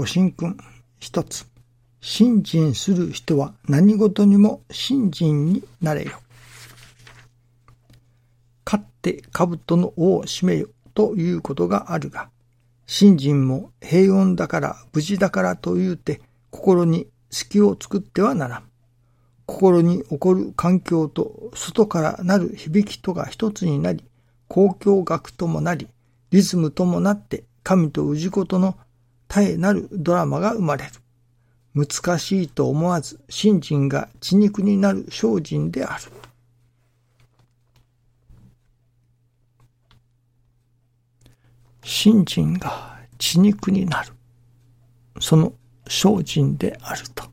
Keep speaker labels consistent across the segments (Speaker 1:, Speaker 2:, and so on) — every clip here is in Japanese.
Speaker 1: ご神君一つ。信心する人は何事にも信心になれよ。勝って兜の尾を締めよということがあるが、信心も平穏だから無事だからと言うて心に隙を作ってはならん。心に起こる環境と外からなる響きとが一つになり、公共学ともなり、リズムともなって神と氏子との絶えなるドラマが生まれる。難しいと思わず、信心が血肉になる精進である。信心が血肉になる。その精進であると。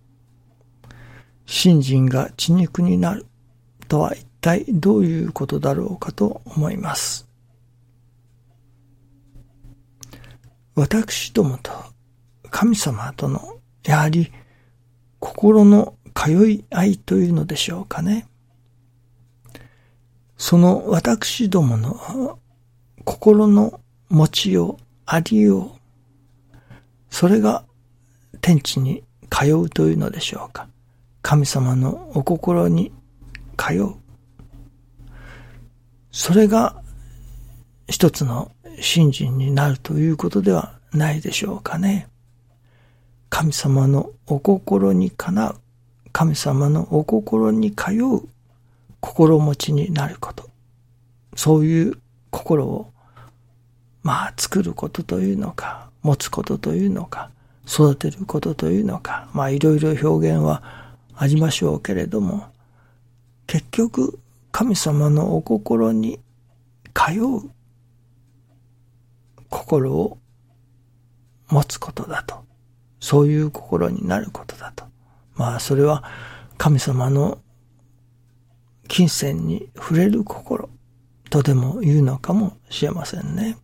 Speaker 1: 信心が血肉になるとは一体どういうことだろうかと思います。私どもと神様とのやはり心の通い合いというのでしょうかね。その私どもの心の持ちよう、ありよう、それが天地に通うというのでしょうか。神様のお心に通う。それが一つの信心になるということではないでしょうかね。神様のお心にかなう、神様のお心に通う心持ちになること。そういう心を、まあ作ることというのか、持つことというのか、育てることというのか、まあいろいろ表現はありましょうけれども、結局神様のお心に通う心を持つことだと。そういう心になることだと。まあそれは神様の金銭に触れる心とでも言うのかもしれませんね。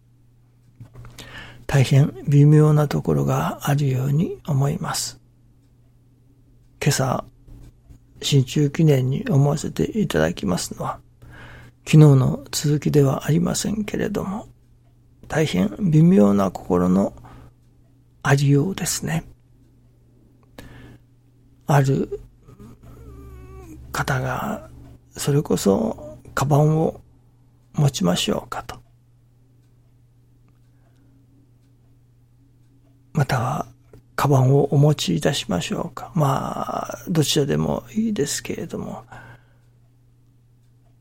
Speaker 1: 大変微妙なところがあるように思います。今朝、新中記念に思わせていただきますのは、昨日の続きではありませんけれども、大変微妙な心のありようですね。ある方が、それこそ、カバンを持ちましょうかと。または、カバンをお持ちいたしましょうか。まあ、どちらでもいいですけれども、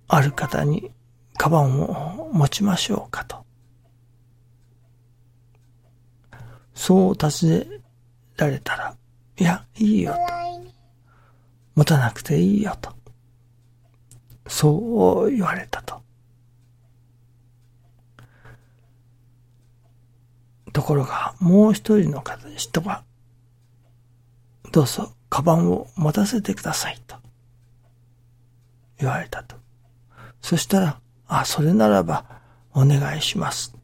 Speaker 1: ある方に、カバンを持ちましょうかと。そう尋ねられたら、いや、いいよと。持たなくていいよと。そう言われたと。ところが、もう一人の方、人が、どうぞ、カバンを持たせてくださいと。言われたと。そしたら、あ、それならば、お願いします。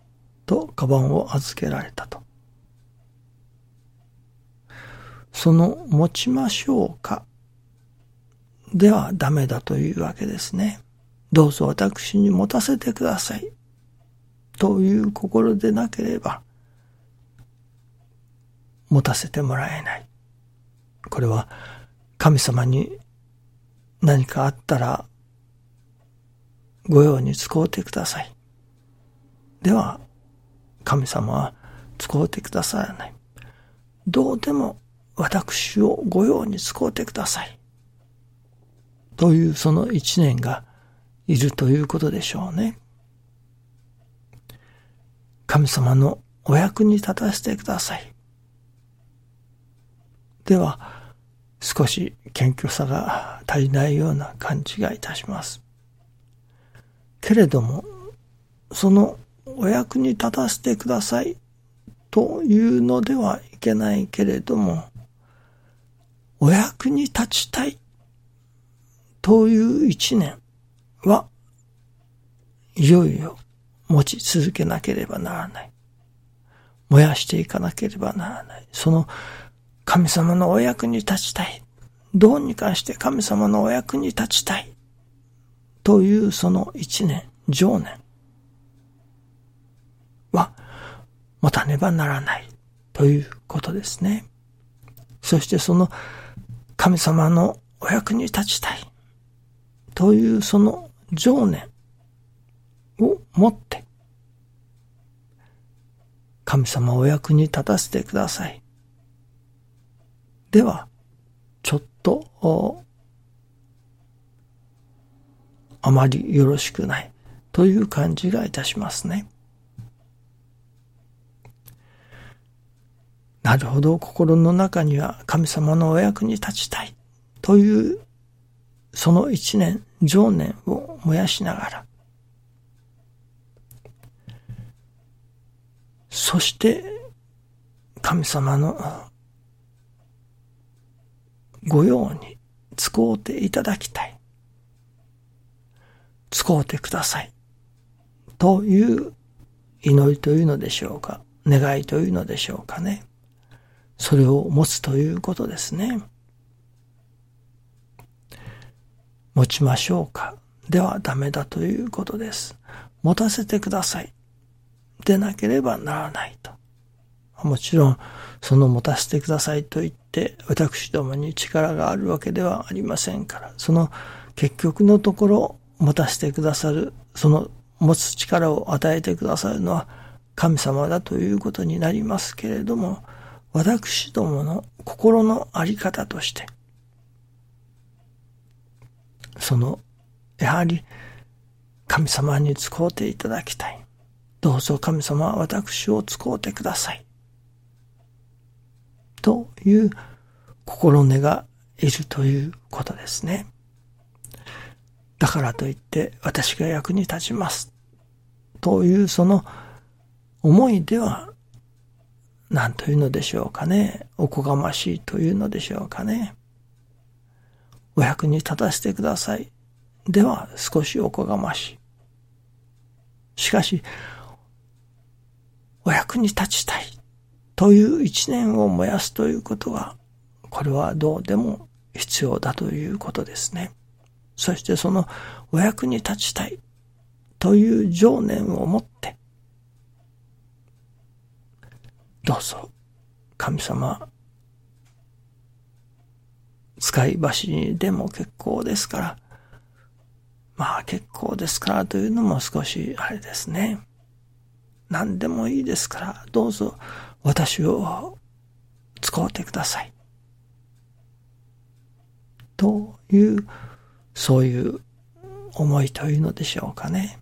Speaker 1: と、カバンを預けられたと。その持ちましょうかではダメだというわけですね。どうぞ私に持たせてください。という心でなければ、持たせてもらえない。これは神様に何かあったら、ご用に使うてください。では、神様は使うてくださらない。どうでも私を御用に使うてください。というその一年がいるということでしょうね。神様のお役に立たせてください。では、少し謙虚さが足りないような感じがいたします。けれども、そのお役に立たせてくださいというのではいけないけれども、お役に立ちたいという一年は、いよいよ持ち続けなければならない。燃やしていかなければならない。その神様のお役に立ちたい。どうにかして神様のお役に立ちたい。というその一年、情念は持たねばならない。ということですね。そしてその神様のお役に立ちたいというその情念を持って、神様お役に立たせてください。では、ちょっと、あまりよろしくないという感じがいたしますね。なるほど、心の中には神様のお役に立ちたいというその一年、情念を燃やしながら、そして神様のご用に使うていただきたい。使うてください。という祈りというのでしょうか。願いというのでしょうかね。それを持つということですね。持ちましょうかではダメだということです。持たせてください。でなければならないと。もちろん、その持たせてくださいと言って、私どもに力があるわけではありませんから、その結局のところ、持たせてくださる、その持つ力を与えてくださるのは神様だということになりますけれども、私どもの心のあり方として、その、やはり、神様に使うていただきたい。どうぞ神様は私を使うてください。という心根がいるということですね。だからといって私が役に立ちます。というその思いでは何というのでしょうかね。おこがましいというのでしょうかね。お役に立たせてください。では少しおこがましい。しかし、お役に立ちたいという一年を燃やすということは、これはどうでも必要だということですね。そしてそのお役に立ちたいという情念を持って、どうぞ神様使い橋にでも結構ですから、まあ結構ですからというのも少しあれですね。何でもいいですから、どうぞ私を使うてください。という、そういう思いというのでしょうかね。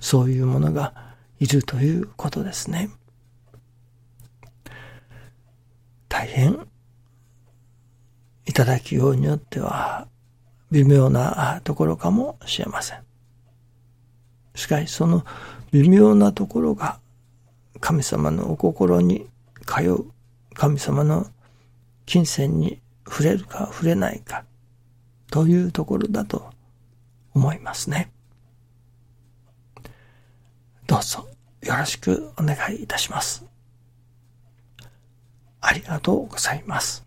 Speaker 1: そういうものがいるということですね。大変いただきようによっては微妙なところかもしれません。しかしその微妙なところが神様のお心に通う神様の金銭に触れるか触れないかというところだと思いますね。どうぞよろしくお願いいたします。ありがとうございます。